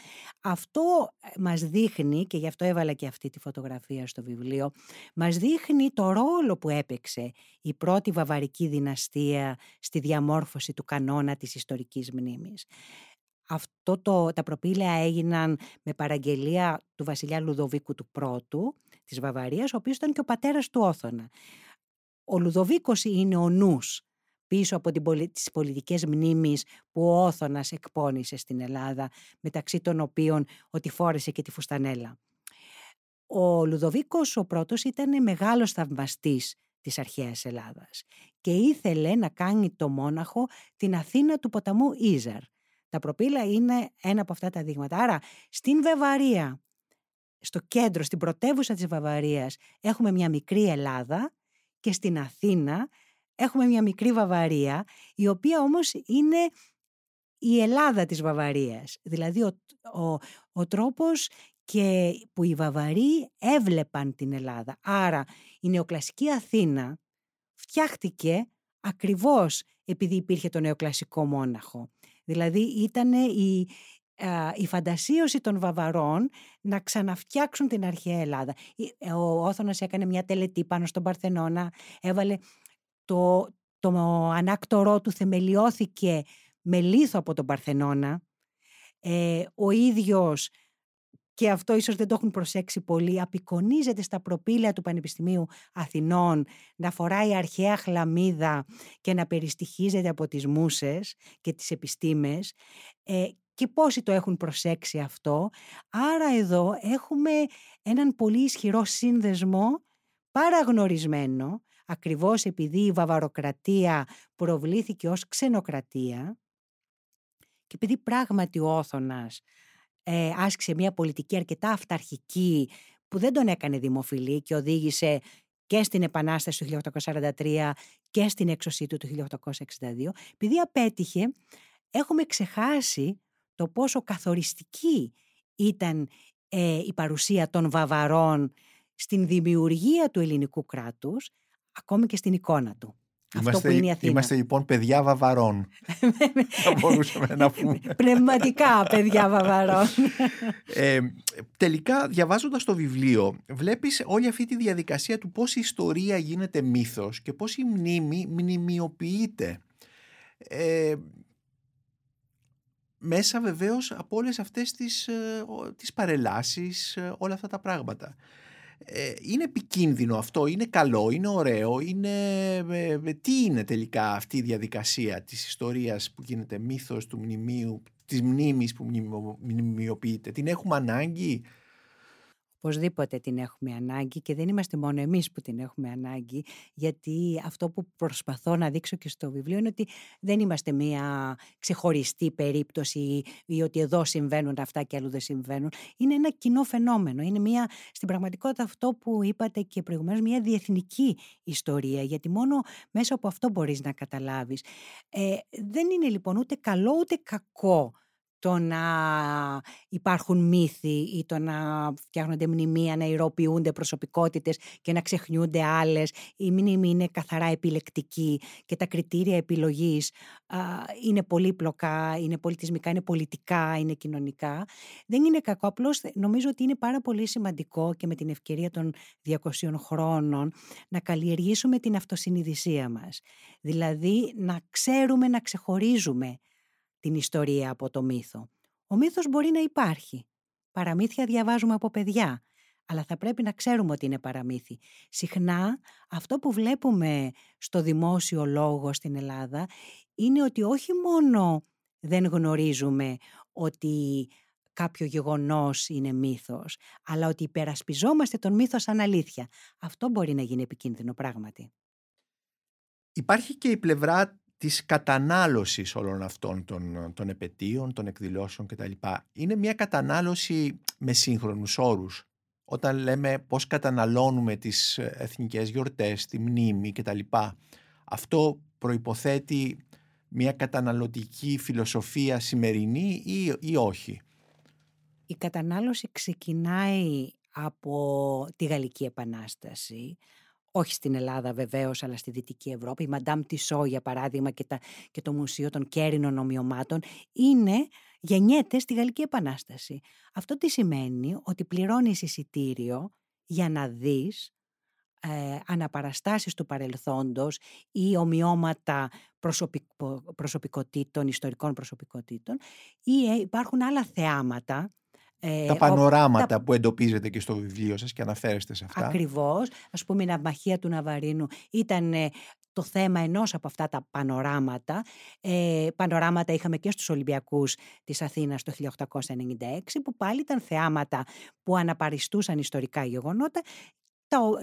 Αυτό ε, μας δείχνει, και γι' αυτό έβαλα και αυτή τη φωτογραφία στο βιβλίο, μας δείχνει το ρόλο που έπαιξε η πρώτη βαβαρική δυναστεία στη διαμόρφωση του κανόνα της ιστορικής μνήμης. Αυτό το, τα προπήλαια έγιναν με παραγγελία του βασιλιά Λουδοβίκου του πρώτου της Βαβαρίας, ο οποίος ήταν και ο πατέρας του Όθωνα. Ο Λουδοβίκος είναι ο νους πίσω από την, τις πολιτικές μνήμεις που ο Όθωνας εκπώνησε στην Ελλάδα, μεταξύ των οποίων ότι φόρεσε και τη φουστανέλα. Ο Λουδοβίκος ο πρώτος ήταν μεγάλος θαυμαστής της αρχαίας Ελλάδας και ήθελε να κάνει το μόναχο την Αθήνα του ποταμού Ίζαρ. Τα προπύλα είναι ένα από αυτά τα δείγματα. Άρα στην Βαβαρία, στο κέντρο, στην πρωτεύουσα της Βαβαρίας έχουμε μια μικρή Ελλάδα και στην Αθήνα έχουμε μια μικρή Βαβαρία, η οποία όμως είναι η Ελλάδα της Βαβαρίας. Δηλαδή ο, ο, ο τρόπος και που οι Βαβαροί έβλεπαν την Ελλάδα. Άρα η νεοκλασική Αθήνα φτιάχτηκε ακριβώς επειδή υπήρχε το νεοκλασικό μόναχο. Δηλαδή ήταν η, η φαντασίωση των Βαβαρών να ξαναφτιάξουν την αρχαία Ελλάδα. Ο Όθωνας έκανε μια τελετή πάνω στον Παρθενώνα, έβαλε το, το ανάκτορό του θεμελιώθηκε με λίθο από τον Παρθενώνα. Ε, ο ίδιος, και αυτό ίσως δεν το έχουν προσέξει πολύ, απεικονίζεται στα προπήλαια του Πανεπιστημίου Αθηνών να φοράει αρχαία χλαμίδα και να περιστοιχίζεται από τις μουσες και τις επιστήμες ε, και πόσοι το έχουν προσέξει αυτό. Άρα εδώ έχουμε έναν πολύ ισχυρό σύνδεσμο παραγνωρισμένο ακριβώς επειδή η βαβαροκρατία προβλήθηκε ως ξενοκρατία και επειδή πράγματι ο Όθωνας ε, άσκησε μια πολιτική αρκετά αυταρχική που δεν τον έκανε δημοφιλή και οδήγησε και στην Επανάσταση του 1843 και στην έξωσή του του 1862, επειδή απέτυχε, έχουμε ξεχάσει το πόσο καθοριστική ήταν ε, η παρουσία των Βαβαρών στην δημιουργία του ελληνικού κράτους ακόμη και στην εικόνα του. Είμαστε, Αυτό που είναι η Αθήνα. Είμαστε λοιπόν παιδιά βαβαρών. Θα μπορούσαμε να πούμε. *laughs* Πνευματικά παιδιά βαβαρών. *laughs* ε, τελικά διαβάζοντας το βιβλίο βλέπεις όλη αυτή τη διαδικασία του πώς η ιστορία γίνεται μύθος και πώς η μνήμη μνημειοποιείται. Ε, μέσα βεβαίως από όλες αυτές τις, ε, τις παρελάσεις, ε, όλα αυτά τα πράγματα. Ε, είναι επικίνδυνο αυτό, είναι καλό, είναι ωραίο, είναι... Ε, ε, τι είναι τελικά αυτή η διαδικασία της ιστορίας που γίνεται μύθος του μνημείου, της μνήμης που μνημειοποιείται. Την έχουμε ανάγκη; Οπωσδήποτε την έχουμε ανάγκη και δεν είμαστε μόνο εμείς που την έχουμε ανάγκη γιατί αυτό που προσπαθώ να δείξω και στο βιβλίο είναι ότι δεν είμαστε μια ξεχωριστή περίπτωση ή ότι εδώ συμβαίνουν αυτά και αλλού δεν συμβαίνουν. Είναι ένα κοινό φαινόμενο. Είναι μια, στην πραγματικότητα αυτό που είπατε και προηγουμένως μια διεθνική ιστορία γιατί μόνο μέσα από αυτό μπορείς να καταλάβεις. Ε, δεν είναι λοιπόν ούτε καλό ούτε κακό το να υπάρχουν μύθοι ή το να φτιάχνονται μνημεία, να ηρωοποιούνται προσωπικότητες και να ξεχνιούνται άλλες. Η μνήμη είναι καθαρά επιλεκτική και τα κριτήρια επιλογής α, είναι πολύπλοκα, είναι πολιτισμικά, είναι πολιτικά, είναι κοινωνικά. Δεν είναι κακό, απλώς νομίζω ότι είναι πάρα πολύ σημαντικό και με την ευκαιρία των 200 χρόνων να καλλιεργήσουμε την αυτοσυνειδησία μας. Δηλαδή να ξέρουμε να ξεχωρίζουμε την ιστορία από το μύθο. Ο μύθος μπορεί να υπάρχει. Παραμύθια διαβάζουμε από παιδιά, αλλά θα πρέπει να ξέρουμε ότι είναι παραμύθι. Συχνά αυτό που βλέπουμε στο δημόσιο λόγο στην Ελλάδα είναι ότι όχι μόνο δεν γνωρίζουμε ότι κάποιο γεγονός είναι μύθος, αλλά ότι υπερασπιζόμαστε τον μύθο σαν αλήθεια. Αυτό μπορεί να γίνει επικίνδυνο πράγματι. Υπάρχει και η πλευρά της κατανάλωσης όλων αυτών των, των επαιτίων, των εκδηλώσεων κτλ. Είναι μια κατανάλωση με σύγχρονους όρους. Όταν λέμε πώς καταναλώνουμε τις εθνικές γιορτές, τη μνήμη κτλ. Αυτό προϋποθέτει μια καταναλωτική φιλοσοφία σημερινή ή, ή όχι; Η κατανάλωση ξεκινάει από τη Γαλλική Επανάσταση, όχι στην Ελλάδα βεβαίως, αλλά στη Δυτική Ευρώπη. Η Μαντάμ Τισό, για παράδειγμα, και, τα, και το Μουσείο των Κέρινων Ομοιωμάτων είναι, γεννιέται στη Γαλλική Επανάσταση. Αυτό τι σημαίνει; Ότι πληρώνεις εισιτήριο για να δεις ε, αναπαραστάσεις του παρελθόντος ή ομοιώματα προσωπικότητων, ιστορικών προσωπικότητων ή ε, υπάρχουν άλλα θεάματα ε, τα πανοράματα που εντοπίζετε και στο βιβλίο σας και αναφέρεστε σε αυτά. Ακριβώς. Ας πούμε η ναυμαχία του Ναβαρίνου ήταν ε, το θέμα ενός από αυτά τα πανοράματα. Ε, πανοράματα είχαμε και στους Ολυμπιακούς της Αθήνας το 1896 που πάλι ήταν θεάματα που αναπαριστούσαν ιστορικά γεγονότα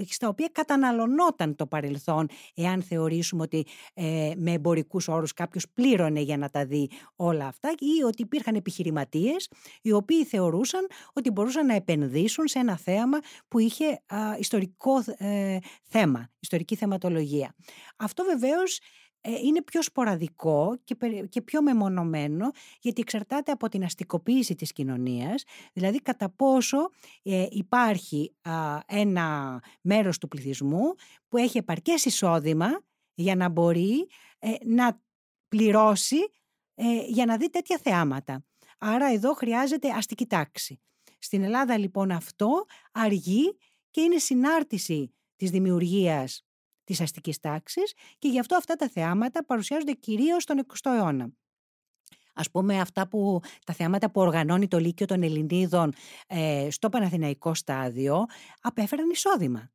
στα οποία καταναλωνόταν το παρελθόν εάν θεωρήσουμε ότι ε, με εμπορικούς όρους κάποιος πλήρωνε για να τα δει όλα αυτά ή ότι υπήρχαν επιχειρηματίες οι οποίοι θεωρούσαν ότι μπορούσαν να επενδύσουν σε ένα θέαμα που είχε ιστορικό ε, θέμα, ιστορική θεματολογία. Αυτό βεβαίως ε, είναι πιο σποραδικό και πιο μεμονωμένο γιατί εξαρτάται από την αστικοποίηση της κοινωνίας, δηλαδή κατά πόσο ε, υπάρχει ένα μέρος του πληθυσμού που έχει επαρκές εισόδημα για να μπορεί ε, να πληρώσει για να δει τέτοια θεάματα. Άρα εδώ χρειάζεται αστική τάξη. Στην Ελλάδα λοιπόν αυτό αργεί και είναι συνάρτηση της δημιουργίας Της αστικής τάξης και γι' αυτό αυτά τα θεάματα παρουσιάζονται κυρίως στον 20ο αιώνα. Α πούμε αυτά που, τα θεάματα που οργανώνει το Λύκειο των Ελληνίδων ε, στο Παναθηναϊκό στάδιο απέφεραν εισόδημα.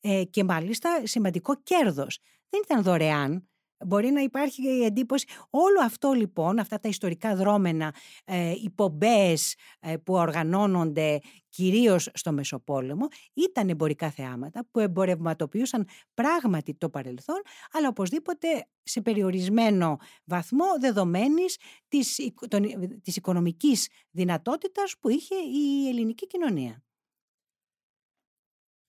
Ε, και μάλιστα σημαντικό κέρδος. Δεν ήταν δωρεάν, Μπορεί να υπάρχει η εντύπωση. Όλο αυτό λοιπόν, αυτά τα ιστορικά δρόμενα, ε, υπομπές ε, που οργανώνονται κυρίως στο Μεσοπόλεμο, ήταν εμπορικά θεάματα που εμπορευματοποιούσαν πράγματι το παρελθόν, αλλά οπωσδήποτε σε περιορισμένο βαθμό δεδομένης της, των, της οικονομικής δυνατότητας που είχε η ελληνική κοινωνία.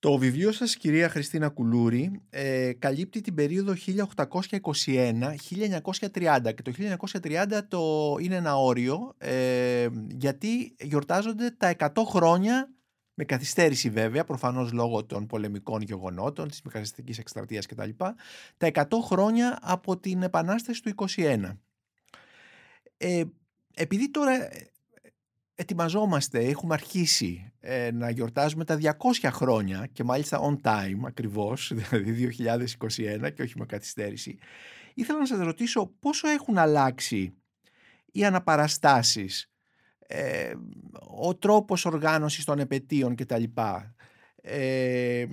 Το βιβλίο σας, κυρία Χριστίνα Κουλούρη, ε, καλύπτει την περίοδο 1821-1930 και το 1930 το είναι ένα όριο ε, γιατί γιορτάζονται τα 100 χρόνια με καθυστέρηση βέβαια, προφανώς λόγω των πολεμικών γεγονότων, της Μικαστικής Εκστρατείας κτλ. Τα 100 χρόνια από την Επανάσταση του 21. Ε, επειδή τώρα ετοιμαζόμαστε, έχουμε αρχίσει ε, να γιορτάζουμε τα 200 χρόνια και μάλιστα on time ακριβώς, *laughs* δηλαδή 2021 και όχι με καθυστέρηση. Ήθελα να σας ρωτήσω πόσο έχουν αλλάξει οι αναπαραστάσεις, ε, ο τρόπος οργάνωσης των επαιτίων κτλ. Ε,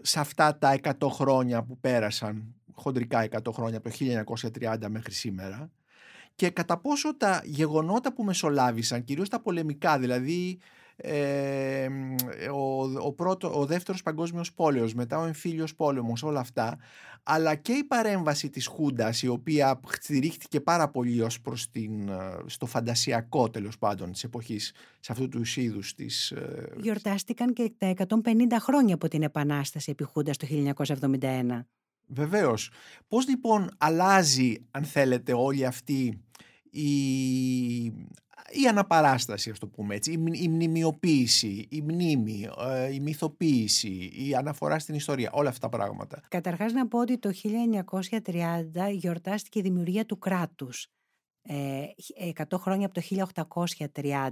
σε αυτά τα 100 χρόνια που πέρασαν, χοντρικά 100 χρόνια από το 1930 μέχρι σήμερα και κατά πόσο τα γεγονότα που μεσολάβησαν, κυρίως τα πολεμικά, δηλαδή ε, ο, ο, πρώτο, ο δεύτερος παγκόσμιος πόλεμος, μετά ο εμφύλιος πόλεμος, όλα αυτά, αλλά και η παρέμβαση της Χούντας, η οποία στηρίχθηκε πάρα πολύ ως προς την, στο φαντασιακό τέλος πάντων της εποχής, σε αυτού τους είδους της... Ε, Γιορτάστηκαν και τα 150 χρόνια από την Επανάσταση επί Χούντας το 1971. Βεβαίως. Πώς λοιπόν αλλάζει, αν θέλετε, όλη αυτή η, η αναπαράσταση, ας το πούμε έτσι, η, η μνημειοποίηση, η μνήμη, ε, η μυθοποίηση, η αναφορά στην ιστορία, όλα αυτά τα πράγματα. Καταρχάς να πω ότι το 1930 γιορτάστηκε η δημιουργία του κράτους. 100 ε, χρόνια από το 1830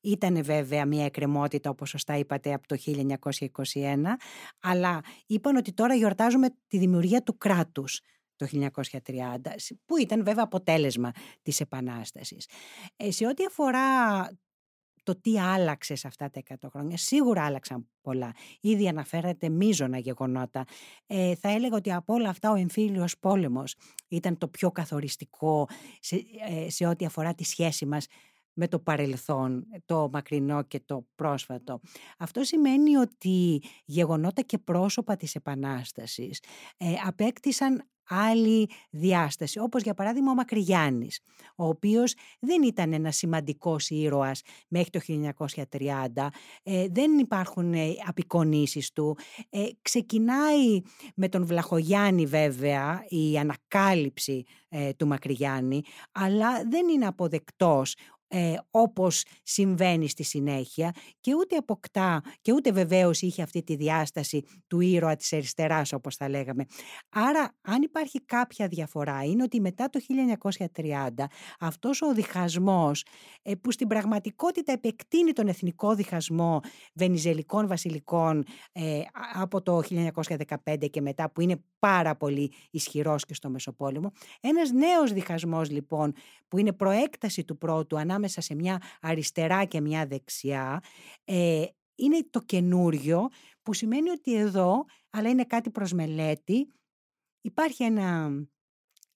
ήταν βέβαια μια εκκρεμότητα όπως σωστά είπατε από το 1921 αλλά είπαν ότι τώρα γιορτάζουμε τη δημιουργία του κράτους το 1930, που ήταν βέβαια αποτέλεσμα της Επανάστασης. Ε, σε ό,τι αφορά το τι άλλαξε σε αυτά τα 100 χρόνια, σίγουρα άλλαξαν πολλά. Ήδη αναφέρατε μείζωνα γεγονότα. Ε, θα έλεγα ότι από όλα αυτά ο εμφύλιος πόλεμος ήταν το πιο καθοριστικό σε, ε, σε ό,τι αφορά τη σχέση μας με το παρελθόν, το μακρινό και το πρόσφατο. Αυτό σημαίνει ότι γεγονότα και πρόσωπα της Επανάστασης ε, απέκτησαν άλλη διάσταση, όπως για παράδειγμα ο Μακρυγιάννης, ο οποίος δεν ήταν ένας σημαντικός ήρωας μέχρι το 1930, ε, δεν υπάρχουν ε, απεικονίσεις του. Ε, ξεκινάει με τον Βλαχογιάννη βέβαια η ανακάλυψη ε, του Μακρυγιάννη, αλλά δεν είναι αποδεκτός ε, όπως συμβαίνει στη συνέχεια και ούτε αποκτά και ούτε βεβαίως είχε αυτή τη διάσταση του ήρωα της αριστεράς όπως θα λέγαμε. Άρα αν υπάρχει κάποια διαφορά είναι ότι μετά το 1930 αυτός ο διχασμός ε, που στην πραγματικότητα επεκτείνει τον εθνικό διχασμό βενιζελικών βασιλικών ε, από το 1915 και μετά που είναι πάρα πολύ ισχυρός και στο Μεσοπόλεμο. Ένας νέος διχασμός λοιπόν που είναι προέκταση του πρώτου ανάμεσα σε μια αριστερά και μια δεξιά ε, είναι το καινούριο που σημαίνει ότι εδώ, αλλά είναι κάτι προς μελέτη, υπάρχει ένα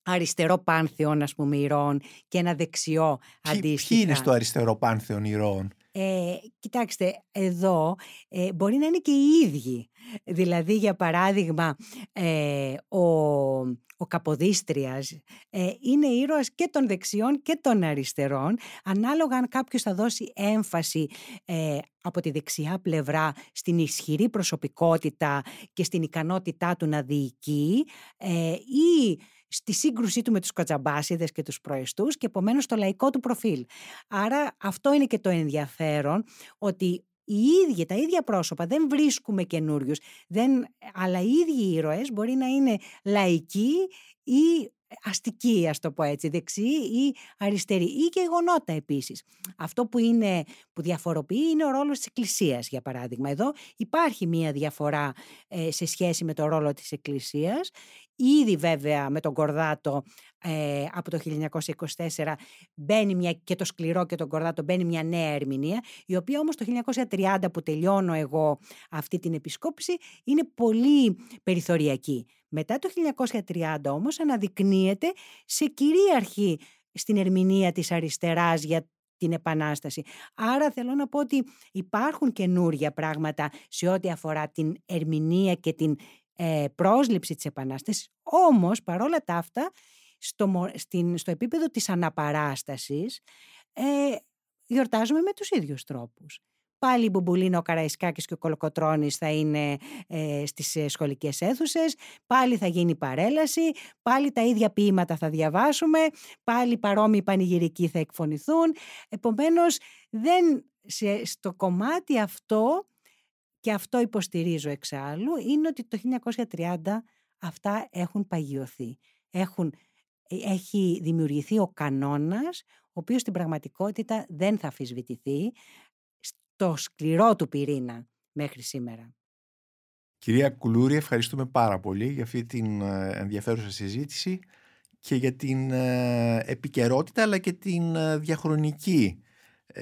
αριστερό πάνθεον ας πούμε ηρώων και ένα δεξιό αντίστοιχα. Ποιοι είναι στο αριστερό πάνθεον ηρώων. Ε, κοιτάξτε, εδώ ε, μπορεί να είναι και οι ίδιοι. Δηλαδή, για παράδειγμα, ε, ο, ο Καποδίστριας ε, είναι ήρωας και των δεξιών και των αριστερών, ανάλογα αν κάποιος θα δώσει έμφαση ε, από τη δεξιά πλευρά στην ισχυρή προσωπικότητα και στην ικανότητά του να διοικεί ή στη σύγκρουσή του με τους κατσαμπάσιδες και τους προεστούς και επομένως το λαϊκό του προφίλ. Άρα αυτό είναι και το ενδιαφέρον ότι οι ίδιοι, τα ίδια πρόσωπα, δεν βρίσκουμε καινούριους, αλλά οι ίδιοι ήρωες μπορεί να είναι λαϊκοί ή αστική, ας το πω έτσι, δεξιή ή αριστερή ή και γονότα επίσης. Αυτό που, είναι, που διαφοροποιεί είναι ο ρόλος της Εκκλησίας, για παράδειγμα. Εδώ υπάρχει μία διαφορά ε, σε σχέση με το ρόλο της Εκκλησίας. Ήδη βέβαια με τον Κορδάτο ε, από το 1924 μπαίνει μια, και το σκληρό και τον Κορδάτο μπαίνει μια νέα ερμηνεία, η οποία όμως το 1930 που τελειώνω εγώ αυτή την επισκόπηση είναι πολύ περιθωριακή. Μετά το 1930 όμως αναδεικνύεται σε κυρίαρχη στην ερμηνεία της αριστεράς για την Επανάσταση. Άρα θέλω να πω ότι υπάρχουν καινούργια πράγματα σε ό,τι αφορά την ερμηνεία και την ε, πρόσληψη της Επανάστασης. Όμως, παρόλα τα αυτά, στο, στην, στο επίπεδο της αναπαράστασης, ε, γιορτάζουμε με τους ίδιους τρόπους. Πάλι η Μπουμπουλίνα, ο Καραϊσκάκης και ο Κολοκοτρώνης θα είναι ε, στις ε, σχολικές αίθουσες, πάλι θα γίνει παρέλαση, πάλι τα ίδια ποίηματα θα διαβάσουμε, πάλι παρόμοιοι πανηγυρικοί θα εκφωνηθούν. Επομένως, δεν, σε, στο κομμάτι αυτό, και αυτό υποστηρίζω εξάλλου, είναι ότι το 1930 αυτά έχουν παγιωθεί. Έχουν, ε, έχει δημιουργηθεί ο κανόνας, ο οποίος στην πραγματικότητα δεν θα αφισβητηθεί το σκληρό του πυρήνα μέχρι σήμερα. Κυρία Κουλούρη, ευχαριστούμε πάρα πολύ για αυτή την ε, ενδιαφέρουσα συζήτηση και για την ε, επικαιρότητα αλλά και την ε, διαχρονική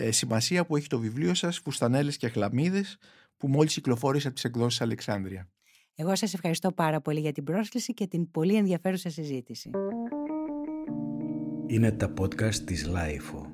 σημασία που έχει το βιβλίο σας «Φουστανέλες και Χλαμίδες» που μόλις κυκλοφόρησε από τις εκδόσεις Αλεξάνδρεια. Εγώ σας ευχαριστώ πάρα πολύ για την πρόσκληση και την πολύ ενδιαφέρουσα συζήτηση. Είναι τα podcast της LiFO.